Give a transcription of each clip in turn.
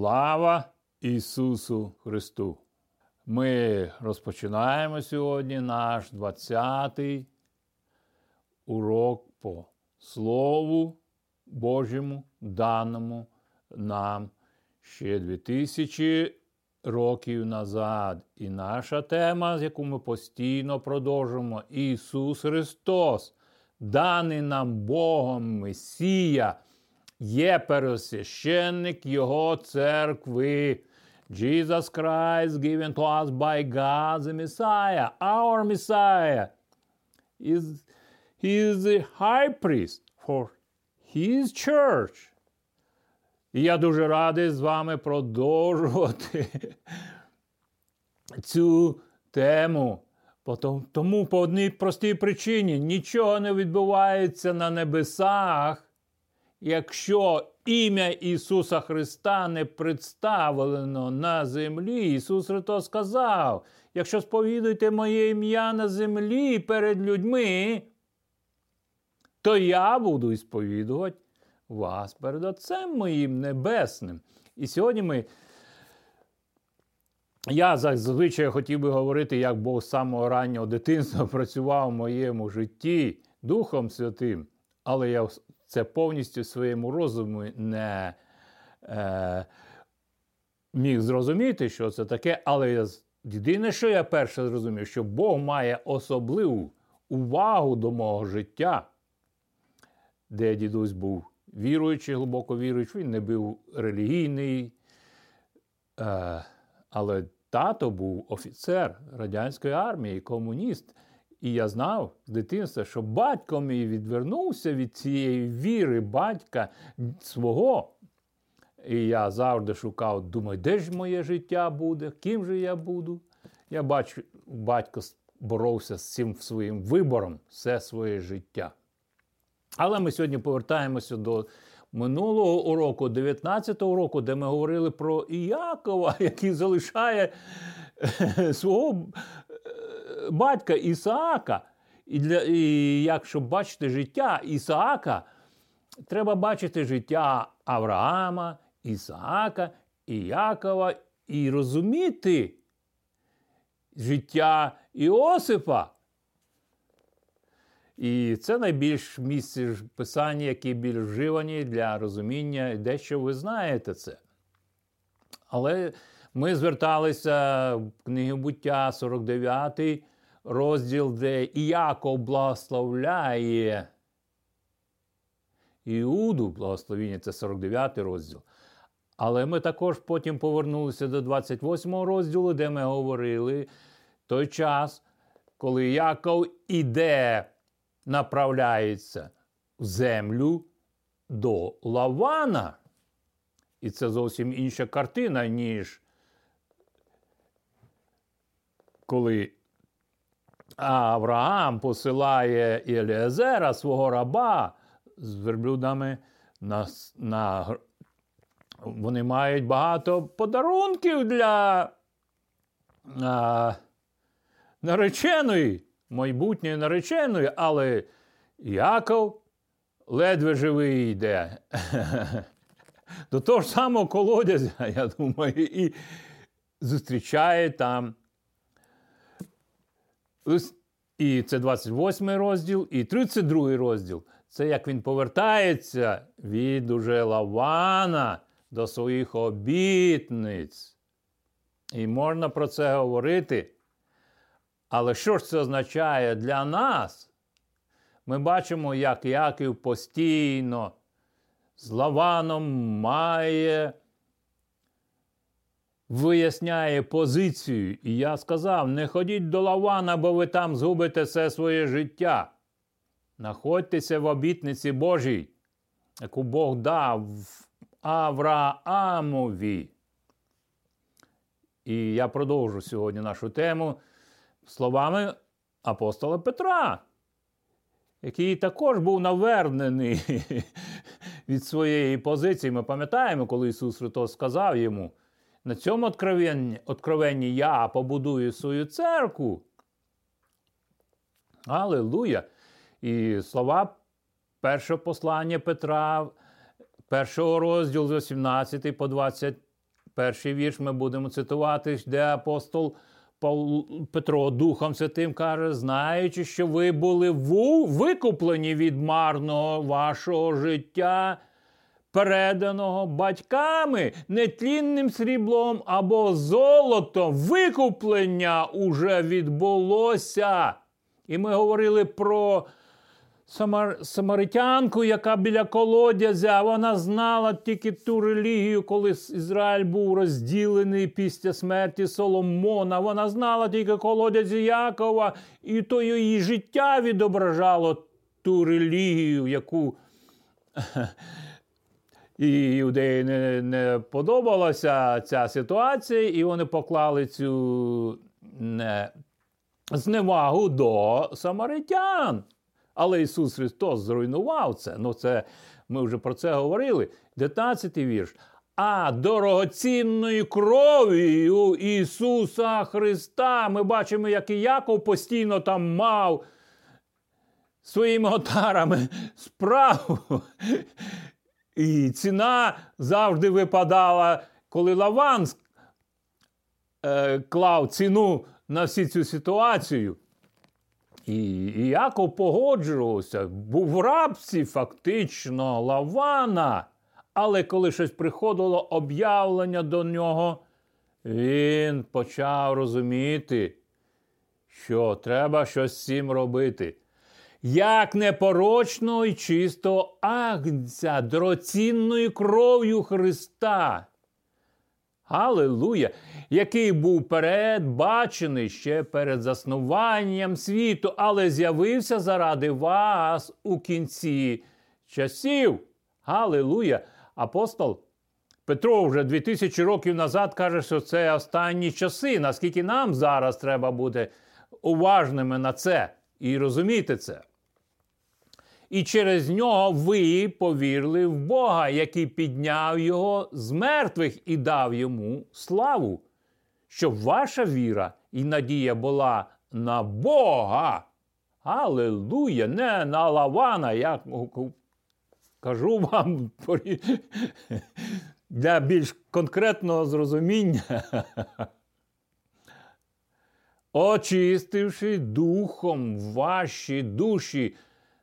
Слава Ісусу Христу! Ми розпочинаємо сьогодні наш 20-й урок по Слову Божому, даному нам ще 2000 років назад. І наша тема, яку ми постійно продовжуємо, Ісус Христос, даний нам Богом Месія є пересвященник Його церкви. Jesus Christ given to us by God the Messiah, our Messiah, is He is the high priest for His church. І я дуже радий з вами продовжувати цю тему. Тому по одній простій причині нічого не відбувається на небесах якщо ім'я Ісуса Христа не представлено на землі, Ісус Христос сказав: якщо сповідуєте моє ім'я на землі перед людьми, то я буду сповідувати вас перед Отцем моїм Небесним. І сьогодні ми. Я зазвичай хотів би говорити, як Бог з самого раннього дитинства працював в моєму житті Духом Святим, але я це повністю в своєму розумі не е, міг зрозуміти, що це таке, але я, єдине, що я перше зрозумів, що Бог має особливу увагу до мого життя, де дідусь був віруючий, глибоко віруючий, він не був релігійний, е, але тато був офіцер радянської армії, комуніст. І я знав з дитинства, що батько мій відвернувся від цієї віри батька свого. І я завжди шукав, думаю, де ж моє життя буде, ким же я буду. Я бачу, батько боровся з цим своїм вибором все своє життя. Але ми сьогодні повертаємося до минулого уроку, 19-го року, де ми говорили про Іякова, який залишає свого батька Ісаака, і, для, і якщо бачити життя Ісаака, треба бачити життя Авраама, Ісаака, Іякова і розуміти життя Іосифа. І це найбільш місце писання, які більш вживані для розуміння, дещо ви знаєте це. Але ми зверталися в книги буття 49 розділ, де Іаков благословляє Іуду, благословіння, це 49 розділ. Але ми також потім повернулися до 28 розділу, де ми говорили той час, коли Яков іде, направляється в землю до Лавана. І це зовсім інша картина, ніж коли Авраам посилає Еліезера, свого раба з верблюдами на, на вони мають багато подарунків для а, нареченої, майбутньої нареченої, але Яков ледве живий йде. До того ж самого колодязя, я думаю, і зустрічає там і це 28 розділ, і 32 розділ. Це як він повертається від уже Лавана до своїх обітниць. І можна про це говорити. Але що ж це означає для нас? Ми бачимо, як Яків постійно з Лаваном має виясняє позицію. І я сказав: не ходіть до Лавана, бо ви там згубите все своє життя. Находьтеся в обітниці Божій, яку Бог дав Авраамові. І я продовжу сьогодні нашу тему словами апостола Петра, який також був навернений від своєї позиції. Ми пам'ятаємо, коли Ісус Христос сказав йому, на цьому откровенні, откровенні я побудую свою церкву. Аллилуйя! І слова першого послання Петра, першого розділу з 18 по 20, перший вірш ми будемо цитувати, де апостол Петро Духом Святим каже, знаючи, що ви були викуплені від марного вашого життя, переданого батьками нетлінним сріблом або золотом, викуплення уже відбулося. І ми говорили про самар... самаритянку, яка біля колодязя, вона знала тільки ту релігію, коли Ізраїль був розділений після смерті Соломона. Вона знала тільки колодязь Якова, і то її життя відображало ту релігію, яку. І юдеї не не подобалася ця ситуація, і вони поклали цю не, зневагу до самаритян. Але Ісус Христос зруйнував це. Ну, це ми вже про це говорили. 19-й вірш. А дорогоцінною кров'ю Ісуса Христа. Ми бачимо, як і Яков постійно там мав своїми отарами справу. І ціна завжди випадала, коли Лаван е, клав ціну на всю цю ситуацію. І Яков погоджувався, був в рабці фактично Лавана. Але коли щось приходило об'явлення до нього, він почав розуміти, що треба щось з цим робити. Як непорочного і чистого агнця, дорогоцінною кров'ю Христа. Аллилуйя! Який був передбачений ще перед заснуванням світу, але з'явився заради вас у кінці часів. Аллилуйя! Апостол Петро вже 2000 років назад каже, що це останні часи. Наскільки нам зараз треба бути уважними на це і розуміти це і через нього ви повірили в Бога, який підняв його з мертвих і дав йому славу, щоб ваша віра і надія була на Бога. Аллилуйя, не на Лавана, я кажу вам для більш конкретного зрозуміння. Очистивши духом ваші душі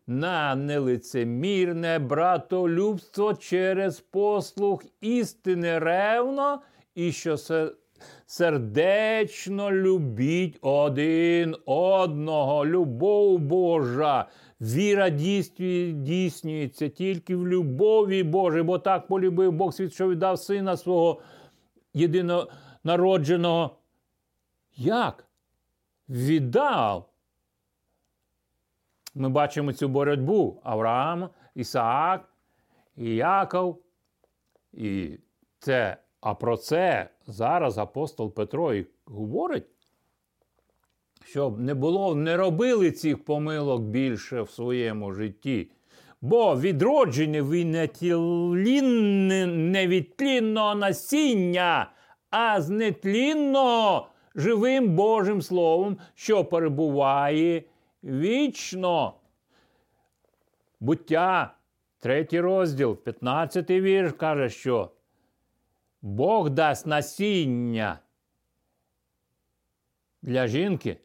на нелицемірне братолюбство через послуг істини ревно і що сердечно любіть один одного, любов Божа. Віра дійснюється тільки в любові Божій, бо так полюбив Бог світ, що віддав сина свого єдинонародженого. Як? Віддав ми бачимо цю боротьбу Авраам, Ісаак і. І це, А про це зараз апостол Петро і говорить, щоб не було, не робили цих помилок більше в своєму житті. Бо відроджені ви не невідтлінного насіння, а з нетлінного живим Божим Словом, що перебуває вічно. Буття, третій розділ, 15 вірш каже, що Бог дасть насіння для жінки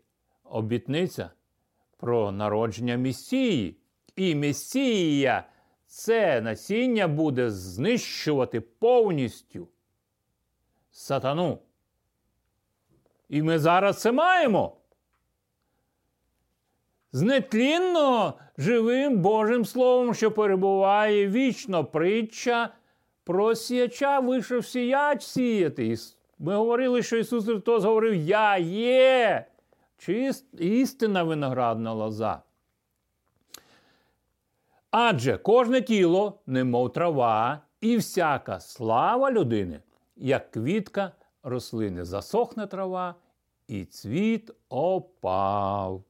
обітниця про народження Месії. І Месія це насіння буде знищувати повністю сатану. І ми зараз це маємо з нетлінного живим Божим Словом, що перебуває вічно притча про сіяча вийшов сіяч сіяти. Ми говорили, що Ісус Христос говорив: Я є чист, істинна виноградна лоза. Адже кожне тіло, немов трава, і всяка слава людини, як квітка рослини, засохне трава, і цвіт опав.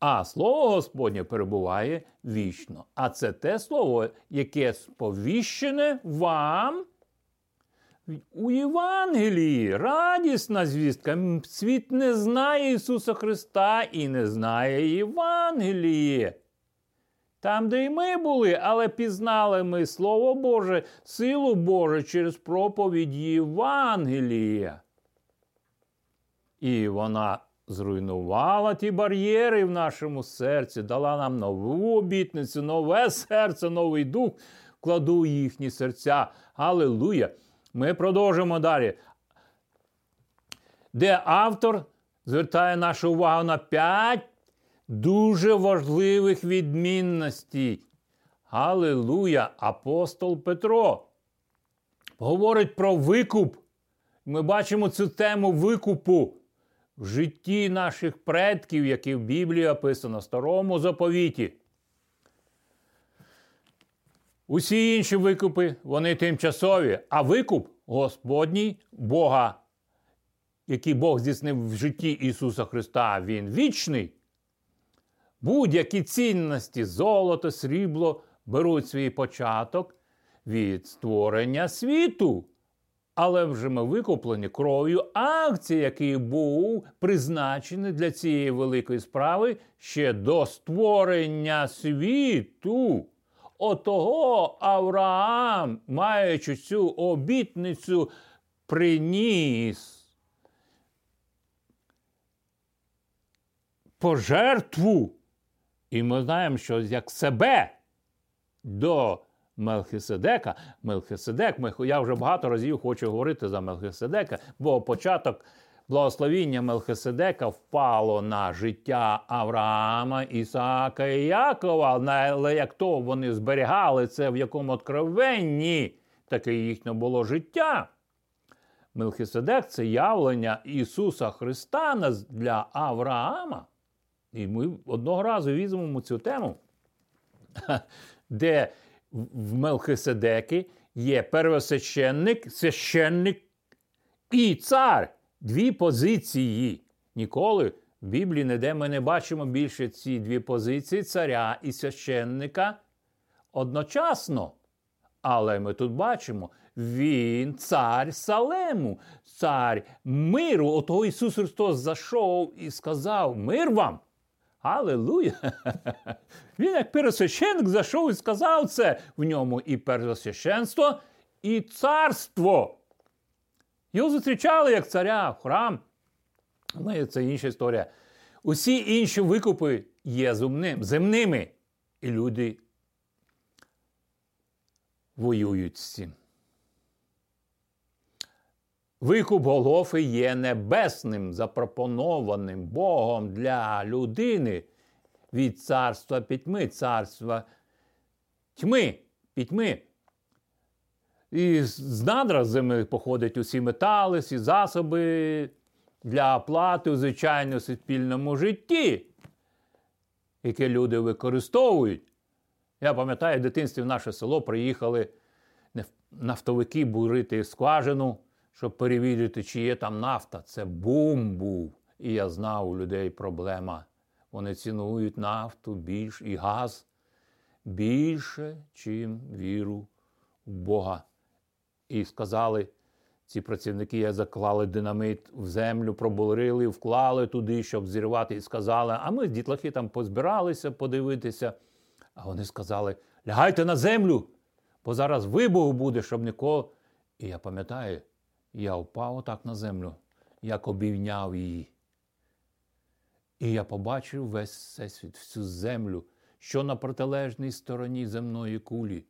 А слово Господнє перебуває вічно. А це те слово, яке сповіщене вам у Євангелії. Радісна звістка. Світ не знає Ісуса Христа і не знає Євангелії. Там, де й ми були, але пізнали ми Слово Боже, силу Божу через проповідь Євангелія. І вона зруйнувала ті бар'єри в нашому серці, дала нам нову обітницю, нове серце, новий дух, вкладу їхні серця. Аллилуйя! Ми продовжимо далі. Де автор звертає нашу увагу на п'ять дуже важливих відмінностей. Аллилуйя! Апостол Петро говорить про викуп. Ми бачимо цю тему викупу в житті наших предків, які в Біблії описано в старому заповіті. Усі інші викупи, вони тимчасові, а викуп Господній Бога, який Бог здійснив в житті Ісуса Христа, Він вічний. Будь-які цінності, золото, срібло беруть свій початок від створення світу. Але вже ми викуплені кров'ю акції, який був призначений для цієї великої справи ще до створення світу. Отого Авраам, маючи цю обітницю, приніс пожертву. І ми знаємо, що як себе до Мелхиседека, Мелхиседек, я вже багато разів хочу говорити за Мелхиседека, бо початок благословіння Мелхиседека впало на життя Авраама, Ісаака і Якова. Але як то вони зберігали це в якому откровенні, таке їхнє було життя. Мелхиседек це явлення Ісуса Христа для Авраама. І ми одного разу візьмемо цю тему, де в Мелхиседеки є первосвященник, священник і цар. Дві позиції. Ніколи в Біблії ніде ми не бачимо більше ці дві позиції царя і священника одночасно. Але ми тут бачимо, він цар Салему, цар миру. Ото Ісус Христос зайшов і сказав: Мир вам! Аллилуйя! Він, як первосвященник, зайшов і сказав це в ньому і первосвященство, і царство. Його зустрічали як царя храм. Ну, це інша історія. Усі інші викупи є земними. І люди воюють з цим. Викуп Голгофи є небесним, запропонованим Богом для людини від царства пітьми, царства тьми, пітьми. І з надра зими походять усі метали, всі засоби для оплати у звичайному суспільному житті, яке люди використовують. Я пам'ятаю, в дитинстві в наше село приїхали нафтовики бурити скважину щоб перевірити, чи є там нафта. Це бум був. І я знав у людей проблема. Вони цінують нафту більш і газ більше, чим віру в Бога. І сказали, ці працівники я заклали динамит в землю, пробурили, вклали туди, щоб зірвати, і сказали, а ми дітлахи там позбиралися подивитися. А вони сказали: лягайте на землю, бо зараз вибух буде, щоб ніколи. І я пам'ятаю, я впав отак на землю, як обівняв її. І я побачив весь всесвіт, всю землю, що на протилежній стороні земної кулі.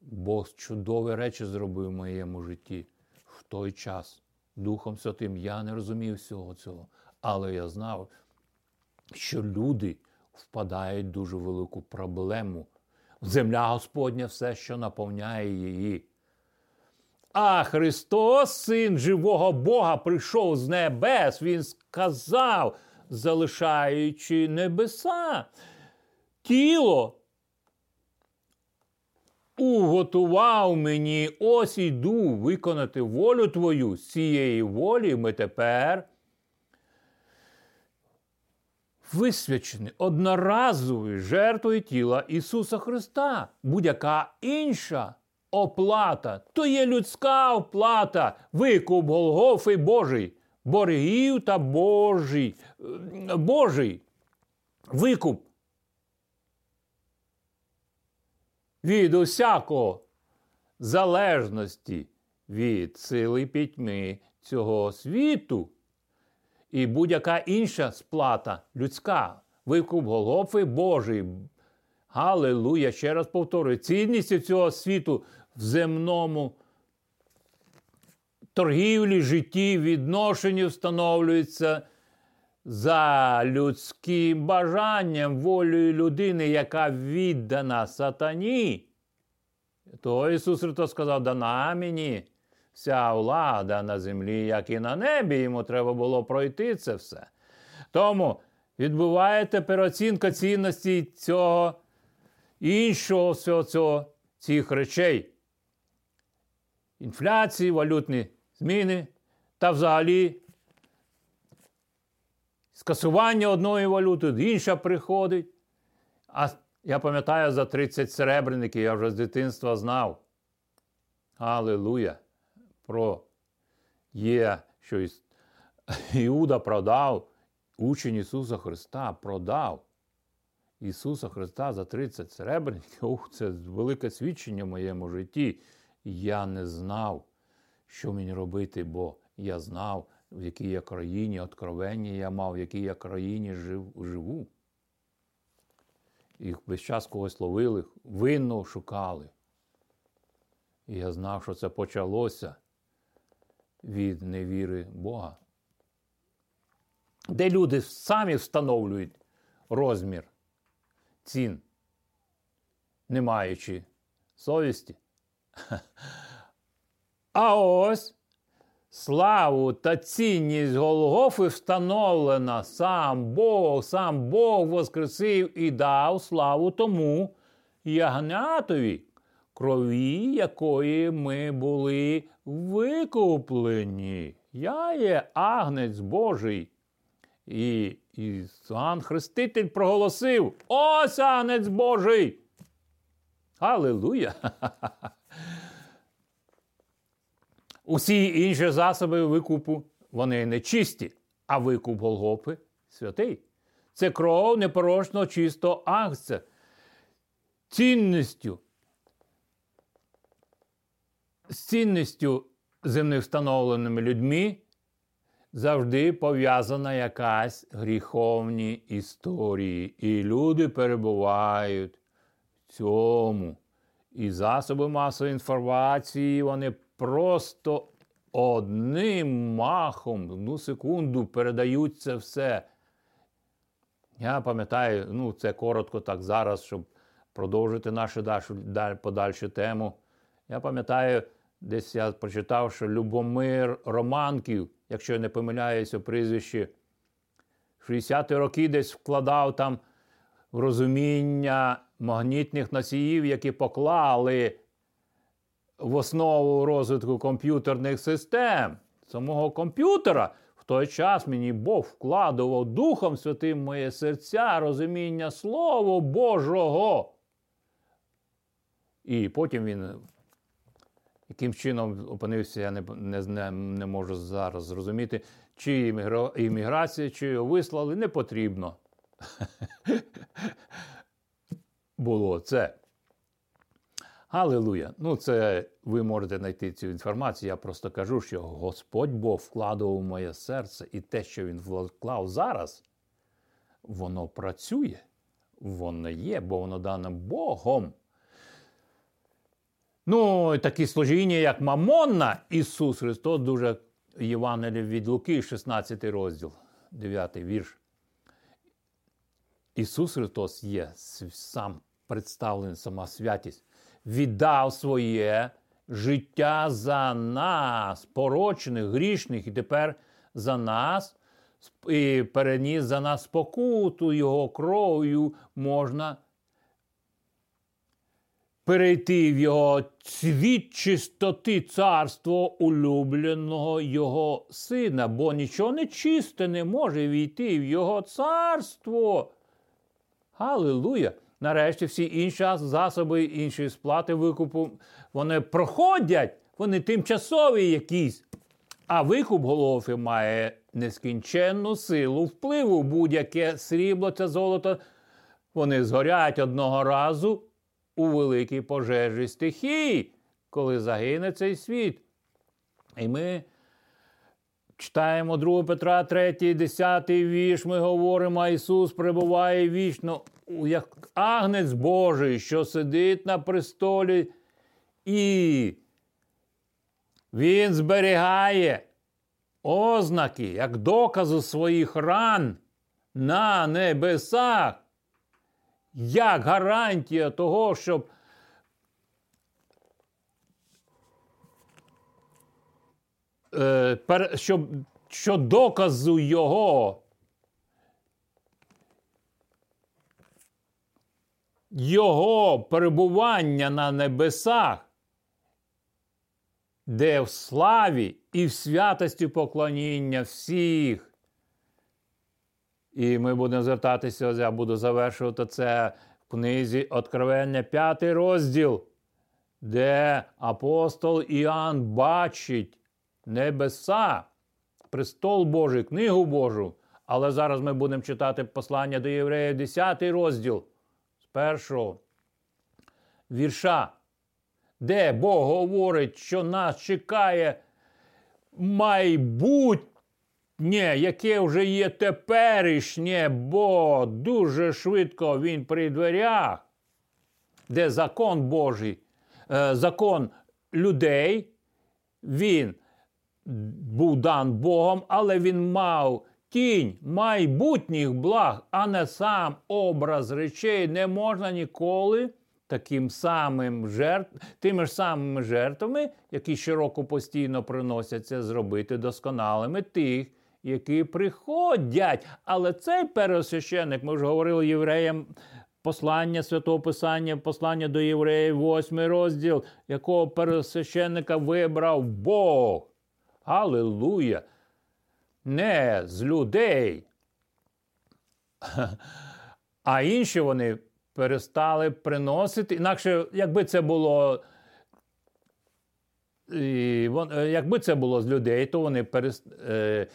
Бог чудові речі зробив в моєму житті в той час. Духом Святим я не розумів всього цього. Але я знав, що люди впадають в дуже велику проблему. Земля Господня все, що наповняє її. А Христос, Син живого Бога, прийшов з небес, Він сказав, залишаючи небеса, тіло уготував мені, ось іду виконати волю Твою. З цієї волі ми тепер висвячені. Одноразовою жертвою тіла Ісуса Христа, будь-яка інша оплата, то є людська оплата, викуп Голгофи Божий, боргів та Божий, Божий викуп. від усякого залежності від сили пітьми цього світу. І будь-яка інша сплата людська, викуп Голгофи Божий. Галилуя! Ще раз повторюю, цінність цього світу в земному торгівлі, житті, відношенні встановлюється за людським бажанням, волею людини, яка віддана сатані. То Ісус Христос сказав, дана мені вся влада на землі, як і на небі. Йому треба було пройти це все. Тому відбувається переоцінка цінності цього іншого всього цього, цих речей. Інфляції, валютні зміни та взагалі скасування одної валюти, інша приходить. А я пам'ятаю за 30 серебряників, я вже з дитинства знав. Аллилуйя! Про є, що Іуда продав, учень Ісуса Христа продав Ісуса Христа за 30 серебряників. Ух, це велике свідчення в моєму житті. Я не знав, що мені робити, бо я знав, в якій я країні откровення я мав, в якій я країні жив, живу. Їх весь час когось ловили, винно шукали. І я знав, що це почалося від невіри Бога. Де люди самі встановлюють розмір цін, не маючи совісті. А ось славу та цінність Голгофи встановлена сам Бог, сам Бог воскресив і дав славу тому ягнятові, крові якої ми були викуплені. Я є агнець Божий. І Ісуан Хреститель проголосив: Ось агнець Божий! Аллилуйя! Усі інші засоби викупу, вони не чисті, а викуп Голгофи святий. Це кров непорочного чистого агця. Цінністю. З цінністю земних встановленими людьми завжди пов'язана якась гріховні історії. І люди перебувають в цьому. І засоби масової інформації, вони просто одним махом, одну секунду передають це все. Я пам'ятаю, ну, це коротко так зараз, щоб продовжити нашу подальшу тему. Я пам'ятаю, десь я прочитав, що Любомир Романків, якщо я не помиляюся у прізвищі, 60-ті роки десь вкладав там в розуміння магнітних носіїв, які поклали в основу розвитку комп'ютерних систем, самого комп'ютера. В той час мені Бог вкладував Духом Святим моє серця, розуміння Слова Божого. І потім він, яким чином опинився, я не не, не можу зараз зрозуміти, чи імміграція, чи його вислали, не потрібно. Було це. Аллилуйя! Ну, це ви можете знайти цю інформацію. Я просто кажу, що Господь Бог вкладував в моє серце, і те, що Він вклав зараз, воно працює, воно є, бо воно дане Богом. Ну, такі служіння, як Мамонна, Ісус Христос, дуже Євангеліє від Луки, 16 розділ, 9 вірш. Ісус Христос є сам представлений, сама святість віддав своє життя за нас, порочених, грішних, і тепер за нас і переніс за нас спокуту, його кров'ю можна перейти в його цвіт чистоти царство улюбленого його сина, бо нічого нечисте не може війти в його царство. Галилуя! Нарешті всі інші засоби іншої сплати викупу, вони проходять, вони тимчасові якісь. А викуп голови має нескінченну силу впливу. Будь-яке срібло та золото. Вони згорять одного разу у великій пожежі стихії, коли загине цей світ. І ми читаємо 2 Петра 3, 10 вірш, ми говоримо, Ісус перебуває вічно, як агнець Божий, що сидить на престолі, і Він зберігає ознаки, як докази своїх ран на небесах, як гарантія того, щоб е, щоб, що доказу його. Його перебування на небесах, де в славі і в святості поклоніння всіх. І ми будемо звертатися, я буду завершувати це в книзі Откровення, п'ятий розділ, де апостол Іоанн бачить небеса, престол Божий, книгу Божу. Але зараз ми будемо читати послання до євреїв, 10 розділ першого вірша, де Бог говорить, що нас чекає майбутнє, яке вже є теперішнє, бо дуже швидко він при дверях, де закон Божий, е, закон людей, він був дан Богом, але він мав тінь майбутніх благ, а не сам образ речей не можна ніколи таким самим жертв, тими ж самими жертвами, які щороку постійно приносяться, зробити досконалими тих, які приходять. Але цей пересвященник, ми вже говорили євреям. Послання Святого Писання, послання до євреїв, восьмий розділ, якого пересвященника вибрав Бог. Аллилуйя! Не з людей. А інші вони перестали приносити. Інакше, якби це було. І, Якби це було з людей, то вони перест... е,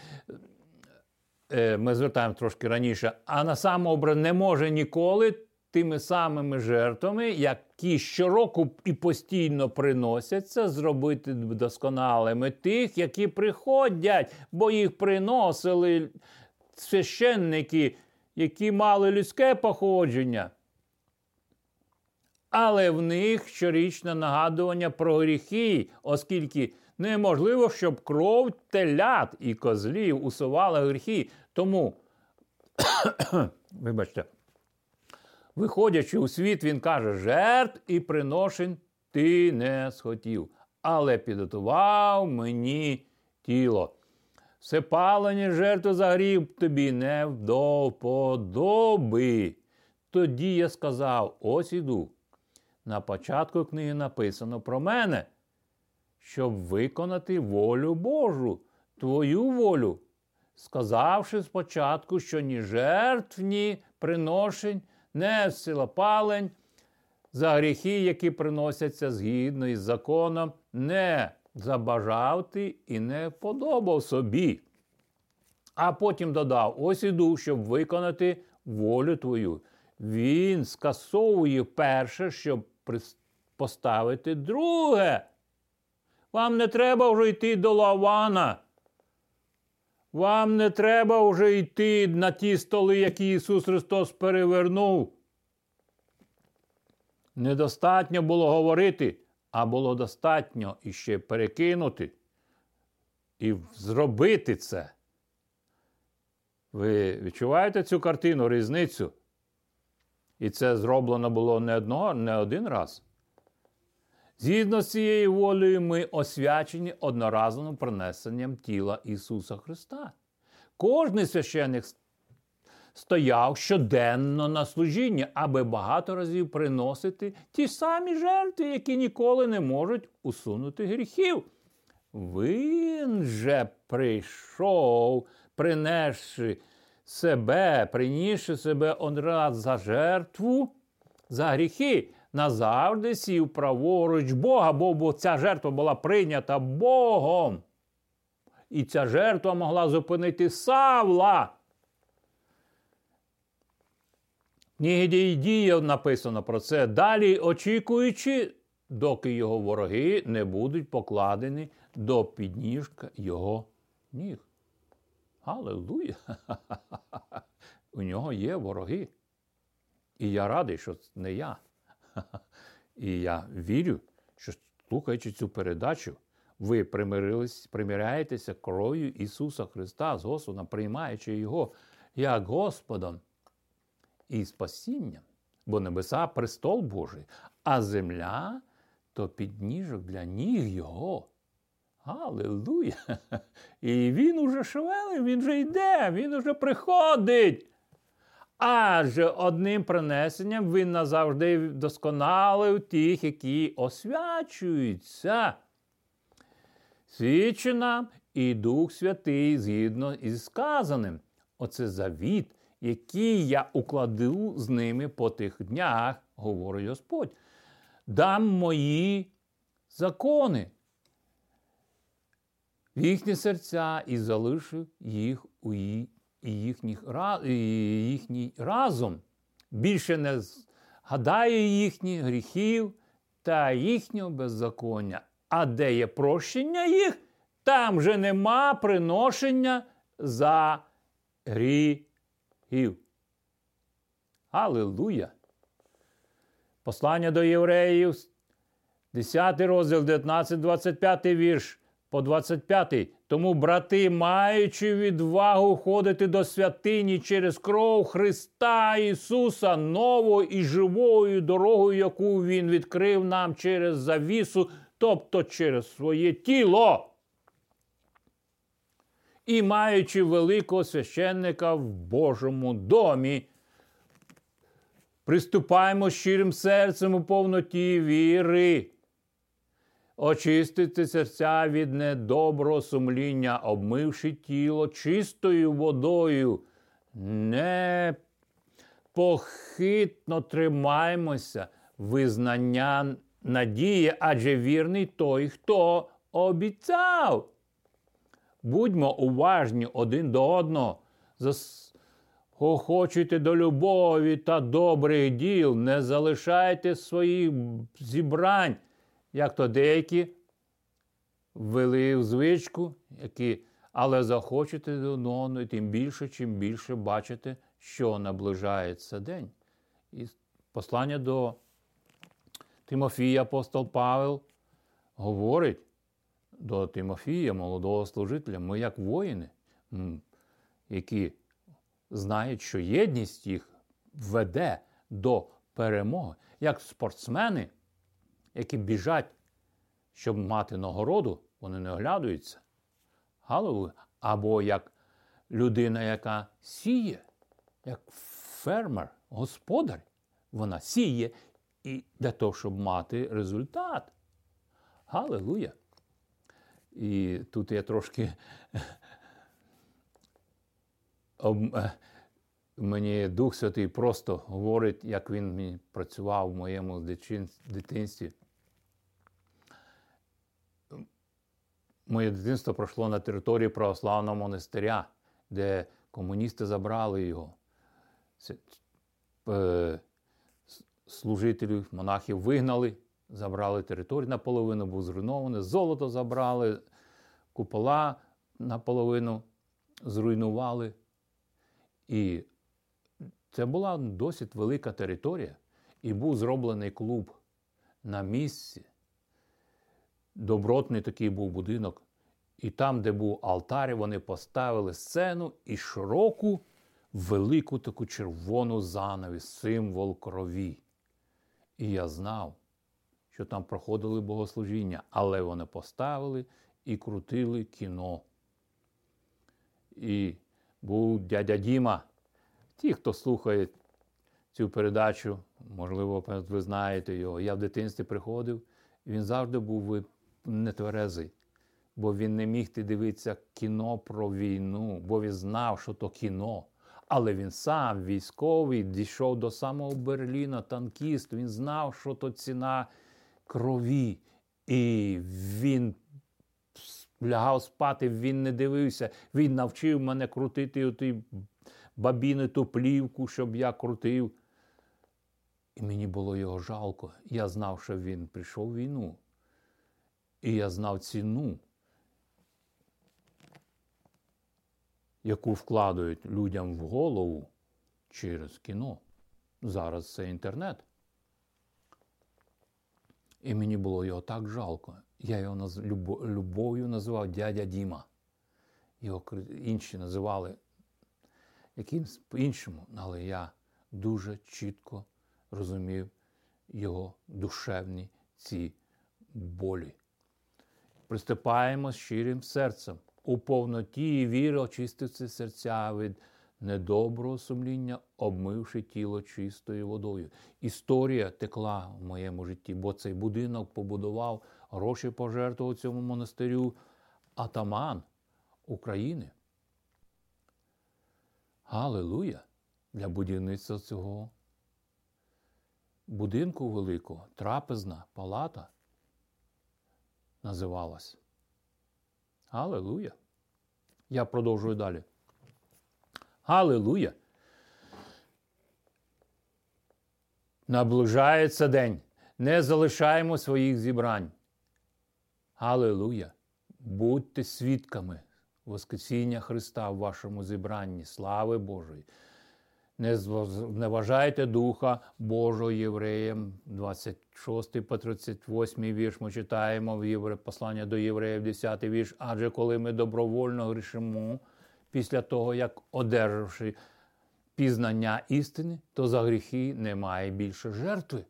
е, ми звертаємо трошки раніше, а на самообраз не може ніколи тими самими жертвами, які щороку і постійно приносяться, зробити досконалими тих, які приходять, бо їх приносили священники, які мали людське походження. Але в них щорічне нагадування про гріхи, оскільки неможливо, щоб кров телят і козлів усувала гріхи. Тому, вибачте, Виходячи у світ, він каже: жертв і приношень ти не схотів, але підготував мені тіло. Все палення жертви за гріх тобі не вдовподоби. Тоді я сказав: ось іду. На початку книги написано про мене, щоб виконати волю Божу, твою волю, сказавши спочатку, що ні жертв, ні приношень не силопалень, за гріхи, які приносяться згідно із законом, не забажав ти і не подобав собі. А потім додав: ось іду, щоб виконати волю твою. Він скасовує перше, щоб поставити друге. Вам не треба вже йти до Лавана. Вам не треба вже йти на ті столи, які Ісус Христос перевернув. Недостатньо було говорити, а було достатньо іще перекинути і зробити це. Ви відчуваєте цю картину, різницю? І це зроблено було не одного, не один раз. Згідно з цією волею, ми освячені одноразовим принесенням тіла Ісуса Христа. Кожний священник стояв щоденно на служінні, аби багато разів приносити ті самі жертви, які ніколи не можуть усунути гріхів. Він же прийшов, принесши себе, принісши себе раз за жертву за гріхи назавжди сів праворуч Бога, бо ця жертва була прийнята Богом. І ця жертва могла зупинити Савла. книгі діїв написано про це. Далі очікуючи, доки його вороги не будуть покладені до підніжка його ніг. Аллилуйя! У нього є вороги. І я радий, що не я. І я вірю, що слухаючи цю передачу, ви примиряєтеся кров'ю Ісуса Христа з Господом, приймаючи Його як Господом і спасінням. Бо небеса престол Божий, а земля то підніжок для ніг Його. Аллилуйя! І він уже шевелив, він вже йде, він уже приходить. Адже одним принесенням він назавжди вдосконалив тих, які освячуються. Свідчи нам і Дух Святий згідно із сказаним. Оце завіт, який я укладу з ними по тих днях, говорить Господь. Дам мої закони в їхні серця і залишив їх у їхніх, їхній разом. Більше не згадаю їхніх гріхів та їхнього беззаконня. А де є прощення їх, там вже нема приношення за гріхів. Аллилуйя! Послання до євреїв, 10 розділ, 19, 25 вірш по 25. Тому, брати, маючи відвагу ходити до святині через кров Христа Ісуса, новою і живою дорогою, яку Він відкрив нам через завісу, тобто через своє тіло. І маючи великого священника в Божому домі, приступаємо щирим серцем у повноті віри очистити серця від недоброго сумління, обмивши тіло чистою водою. Не похитно тримаймося визнання надії, адже вірний той, хто обіцяв. Будьмо уважні один до одного. Охочуйте до любові та добрих діл, не залишайте своїх зібрань як то деякі ввели в звичку, які, але захочете до одного, і тим більше, чим більше бачите, що наближається день. І послання до Тимофія, апостол Павел, говорить до Тимофія, молодого служителя, ми як воїни, які знають, що єдність їх веде до перемоги, як спортсмени які біжать, щоб мати нагороду, вони не оглядуються. Галилуя. Або як людина, яка сіє, як фермер, господар, вона сіє і для того, щоб мати результат. Галилуя. І тут я трошки е, мені Дух Святий просто говорить, як він працював в моєму дитинстві. Моє дитинство пройшло на території православного монастиря, де комуністи забрали його. Е, служителів, монахів вигнали, забрали територію, наполовину був зруйнований, золото забрали, купола наполовину зруйнували. І це була досить велика територія, і був зроблений клуб на місці добротний такий був будинок. І там, де був алтар, вони поставили сцену і широку, велику таку червону занавіс, символ крові. І я знав, що там проходили богослужіння, але вони поставили і крутили кіно. І був дядя Діма. Ті, хто слухає цю передачу, можливо, ви знаєте його. Я в дитинстві приходив, і він завжди був нетверезий, бо він не міг ти дивитися кіно про війну, бо він знав, що то кіно. Але він сам військовий дійшов до самого Берліна, танкіст. Він знав, що то ціна крові. І він лягав спати, він не дивився. Він навчив мене крутити оті бабіни ту плівку, щоб я крутив. І мені було його жалко. Я знав, що він прийшов в війну. І я знав ціну, яку вкладають людям в голову через кіно. Зараз це інтернет. І мені було його так жалко. Я його наз... любов'ю називав дядя Діма. Його інші називали якимсь по-іншому, але я дуже чітко розумів його душевні ці болі. Приступаємо з щирим серцем. У повноті і віри очистився серця від недоброго сумління, обмивши тіло чистою водою. Історія текла в моєму житті, бо цей будинок побудував, гроші пожертвував цьому монастирю атаман України. Галилуя! Для будівництва цього будинку великого, трапезна палата називалась. Галилуя! Я продовжую далі. Галилуя! Наближається день. Не залишаємо своїх зібрань. Галилуя! Будьте свідками Воскресіння Христа в вашому зібранні. Слави Божої! Не зневажайте Духа Божого євреям, 26 по 38 вірш ми читаємо в євре, послання до євреїв, 10 вірш. Адже коли ми добровольно грішимо після того, як одержавши пізнання істини, то за гріхи немає більше жертви.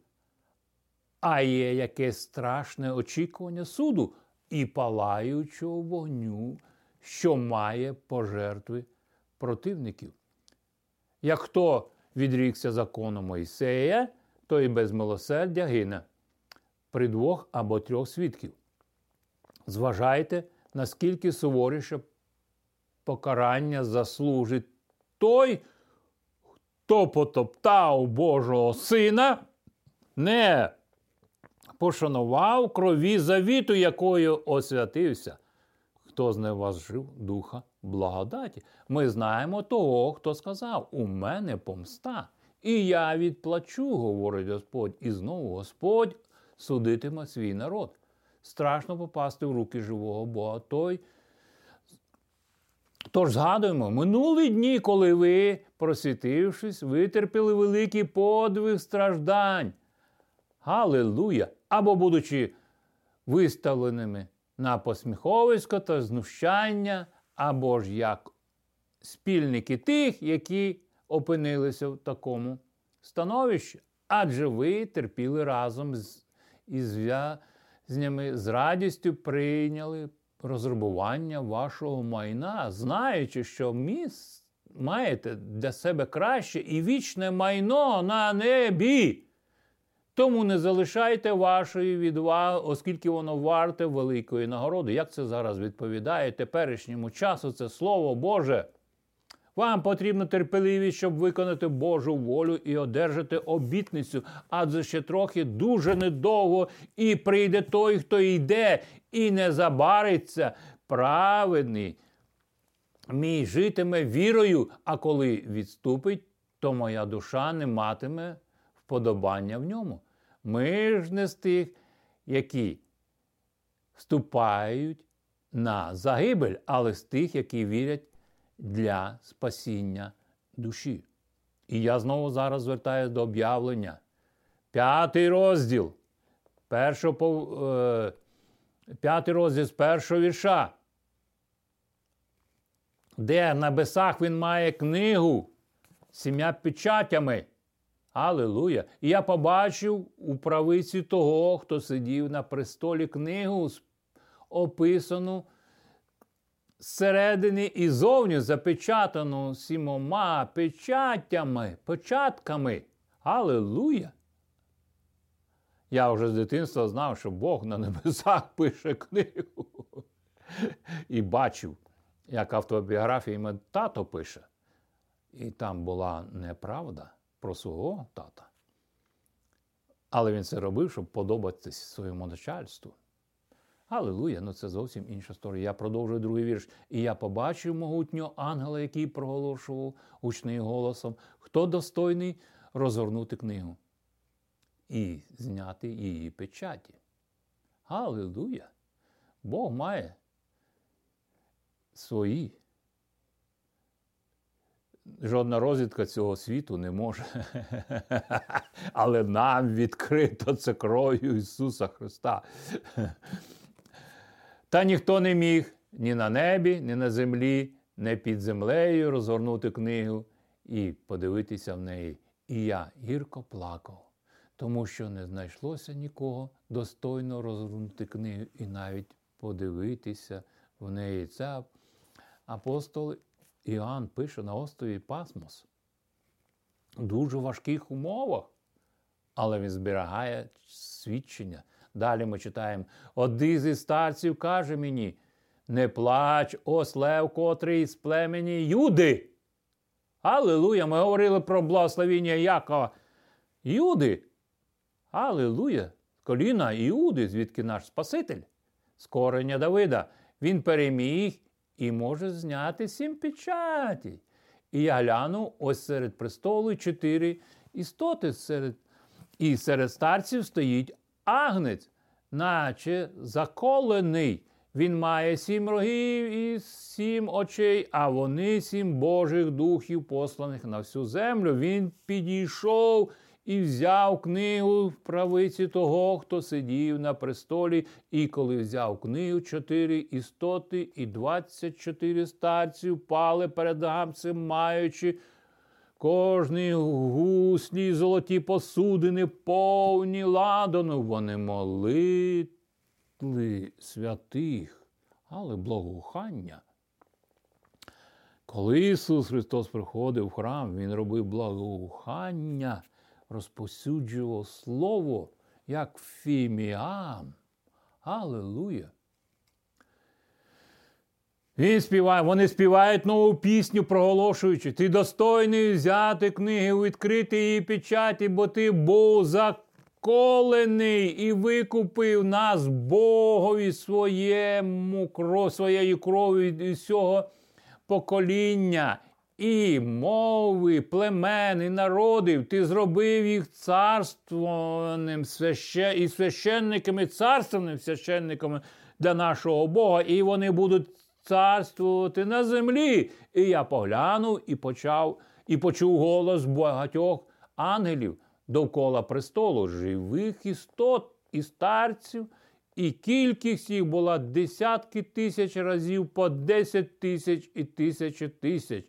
А є якесь страшне очікування суду і палаючого вогню, що має пожертви противників. Як хто відрікся закону Мойсея, то і без милосердя гине при двох або трьох свідків. Зважайте, наскільки суворіше покарання заслужить той, хто потоптав Божого Сина, не пошанував крові завіту, якою освятився, хто зневажив Духа благодаті. Ми знаємо того, хто сказав: У мене помста, і я відплачу, говорить Господь. І знову Господь судитиме свій народ. Страшно попасти в руки живого Бога. Той. Тож згадуємо, минулі дні, коли ви, просвітившись, витерпіли великий подвиг страждань. Галилуя! Або будучи виставленими на посміховисько та знущання, або ж як спільники тих, які опинилися в такому становищі. Адже ви терпіли разом з в'язнями, з радістю прийняли розрабування вашого майна, знаючи, що міс маєте для себе краще і вічне майно на небі. Тому не залишайте вашої відваги, оскільки воно варте великої нагороди. Як це зараз відповідає теперішньому часу? Це слово Боже. Вам потрібна терпеливість, щоб виконати Божу волю і одержати обітницю, адже ще трохи дуже недовго і прийде той, хто йде, і не забариться праведний. Мій житиме вірою, а коли відступить, то моя душа не матиме вподобання в ньому. Ми ж не з тих, які вступають на загибель, але з тих, які вірять для спасіння душі. І я знову зараз звертаюся до об'явлення. П'ятий розділ. Першого, е, П'ятий розділ з першого вірша. Де на бесах він має книгу сім'я печатями. Аллилуйя! І я побачив у правиці того, хто сидів на престолі книгу, описану зсередини і зовні запечатану сімома печаттями, початками. Аллилуйя! Я вже з дитинства знав, що Бог на небесах пише книгу. І бачив, як автобіографія мене тато пише. І там була неправда про свого тата. Але він це робив, щоб подобатися своєму начальству. Аллилуйя, ну це зовсім інша історія. Я продовжую другий вірш. І я побачив могутнього ангела, який проголошував гучним голосом, хто достойний розгорнути книгу і зняти її печаті. Галилуя! Бог має свої. Жодна розвідка цього світу не може. Але нам відкрито це кров'ю Ісуса Христа. Та ніхто не міг ні на небі, ні на землі, ні під землею розгорнути книгу і подивитися в неї. І я гірко плакав, тому що не знайшлося нікого достойно розгорнути книгу і навіть подивитися в неї. Це апостол Іоанн пише на острові Пасмос в дуже важких умовах, але він зберігає свідчення. Далі ми читаємо: один зі старців каже мені: не плач, ось лев, котрий з племені Юди. Аллилуйя! Ми говорили про благословіння Якова. Юди. Аллилуйя! Коліна Іуди, звідки наш Спаситель, з корення Давида. Він переміг і може зняти сім печаті. І я гляну, ось серед престолу чотири істоти. Серед... І серед старців стоїть агнець, наче заколений. Він має сім рогів і сім очей, а вони сім Божих духів, посланих на всю землю. Він підійшов і взяв книгу в правиці того, хто сидів на престолі, і коли взяв книгу, чотири істоти і двадцять чотири старці впали перед гамцем, маючи кожний гуслі, золоті посудини, повні ладану. Вони молитли святих, але благоухання. Коли Ісус Христос приходив в храм, Він робив благоухання розпосюджував слово, як фіміам. Аллилуйя! Він співає, вони співають нову пісню, проголошуючи, ти достойний взяти книги, відкрити її печаті, бо ти був заколений і викупив нас Богові своєму кров, своєю кров'ю від усього покоління і мови, племен, і народів, ти зробив їх царственним свяще... і священниками, царственними священниками для нашого Бога, і вони будуть царствувати на землі. І я поглянув і почав, і почув голос багатьох ангелів довкола престолу, живих істот і старців. І кількість їх була десятки тисяч разів по десять тисяч і тисячі тисяч.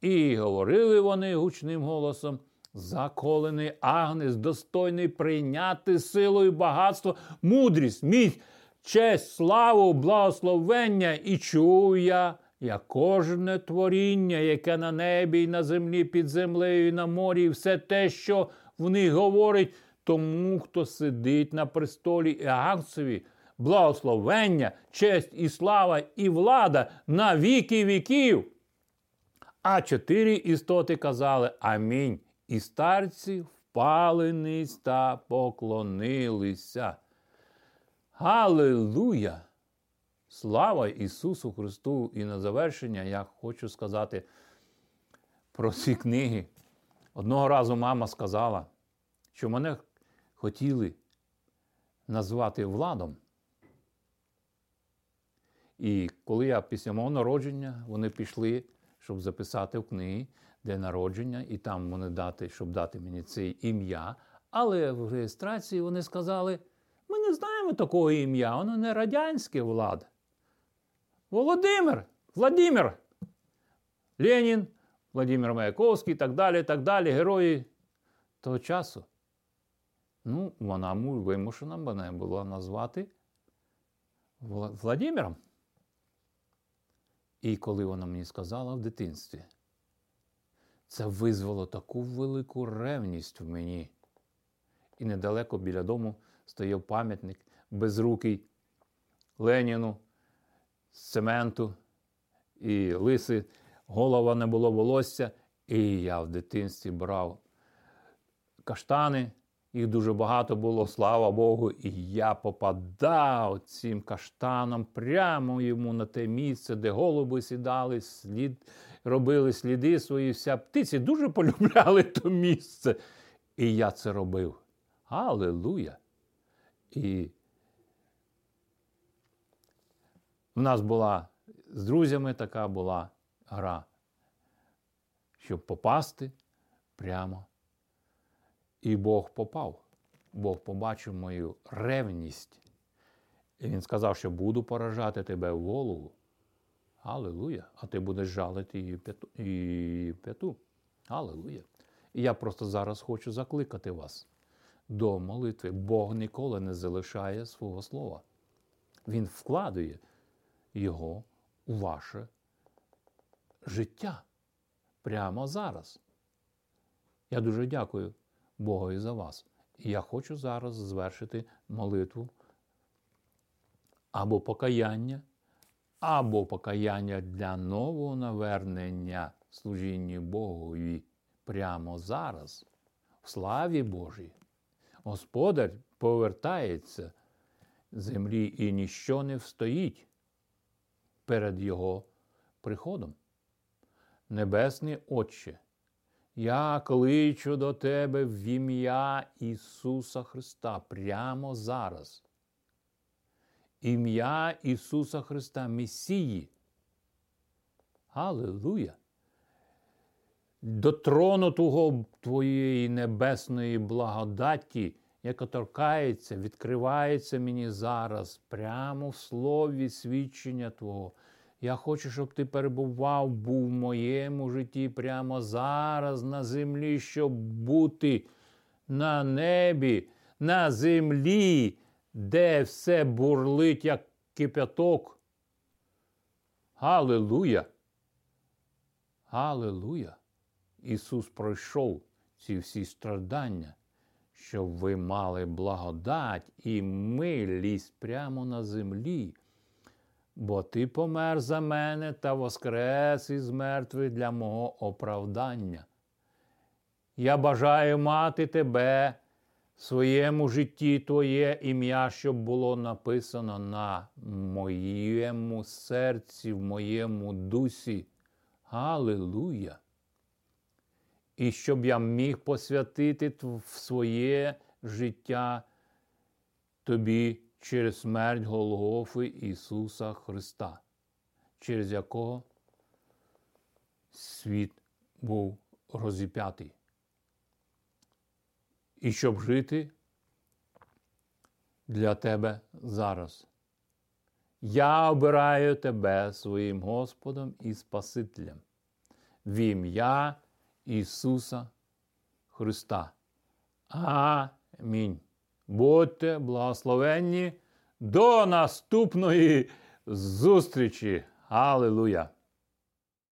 І говорили вони гучним голосом. Заколений агнець, достойний прийняти силу і багатство, мудрість, міць, честь, славу, благословення, і чую я, як кожне творіння, яке на небі і на землі, під землею, і на морі, і все те, що в них говорить, тому, хто сидить на престолі і агнцеві, благословення, честь і слава, і влада на віки віків. А чотири істоти казали Амінь. І старці впали ниць та поклонилися. Галилуя! Слава Ісусу Христу! І на завершення я хочу сказати про ці книги. Одного разу мама сказала, що мене хотіли назвати Владом. І коли я після мого народження вони пішли щоб записати в книги де народження, і там вони дати, щоб дати мені це ім'я. Але в реєстрації вони сказали: ми не знаємо такого ім'я, воно не радянське влада. Володимир, Владимир, Ленін, Владимир Маяковський і так далі, так далі, герої того часу. Ну, вона вимушена мене була назвати Владимиром. І коли вона мені сказала в дитинстві, це визвало таку велику ревність в мені. І недалеко біля дому стояв пам'ятник безрукий Леніну з цементу, і лиси, голова не було волосся. І я в дитинстві брав каштани їх дуже багато було, слава Богу, і я попадав цим каштаном прямо йому на те місце, де голуби сідали, слід, робили сліди свої. Вся птиці дуже полюбляли то місце. І я це робив. Аллилуйя! І в нас була з друзями така була гра, щоб попасти прямо. І Бог попав. Бог побачив мою ревність. І він сказав, що буду поражати тебе в голову. Аллилуйя! А ти будеш жалити її п'яту. Її п'яту. Аллилуйя! І я просто зараз хочу закликати вас до молитви. Бог ніколи не залишає свого слова. Він вкладує його у ваше життя прямо зараз. Я дуже дякую Богу за вас. І я хочу зараз звершити молитву або покаяння, або покаяння для нового навернення служіння Богові прямо зараз, в славі Божій. Господар повертається землі і ніщо не встоїть перед Його приходом. Небесний Отче, я кличу до Тебе в ім'я Ісуса Христа прямо зараз. Ім'я Ісуса Христа, Месії. Аллилуйя! До трону Того Твоєї небесної благодаті, яка торкається, відкривається мені зараз, прямо в слові свідчення Твого. Я хочу, щоб ти перебував, був в моєму житті прямо зараз на землі, щоб бути на небі, на землі, де все бурлить, як кипяток. Галилуя! Галилуя! Ісус пройшов ці всі страдання, щоб ви мали благодать і милість прямо на землі. Бо ти помер за мене та воскрес із мертвих для мого оправдання. Я бажаю мати тебе в своєму житті Твоє ім'я, щоб було написано на моєму серці, в моєму дусі. Галилуя! І щоб я міг посвятити своє життя тобі через смерть Голгофи Ісуса Христа, через якого світ був розіп'ятий. І щоб жити для тебе зараз. Я обираю тебе своїм Господом і Спасителем в ім'я Ісуса Христа. Амінь. Будьте благословенні до наступної зустрічі. Аллилуйя!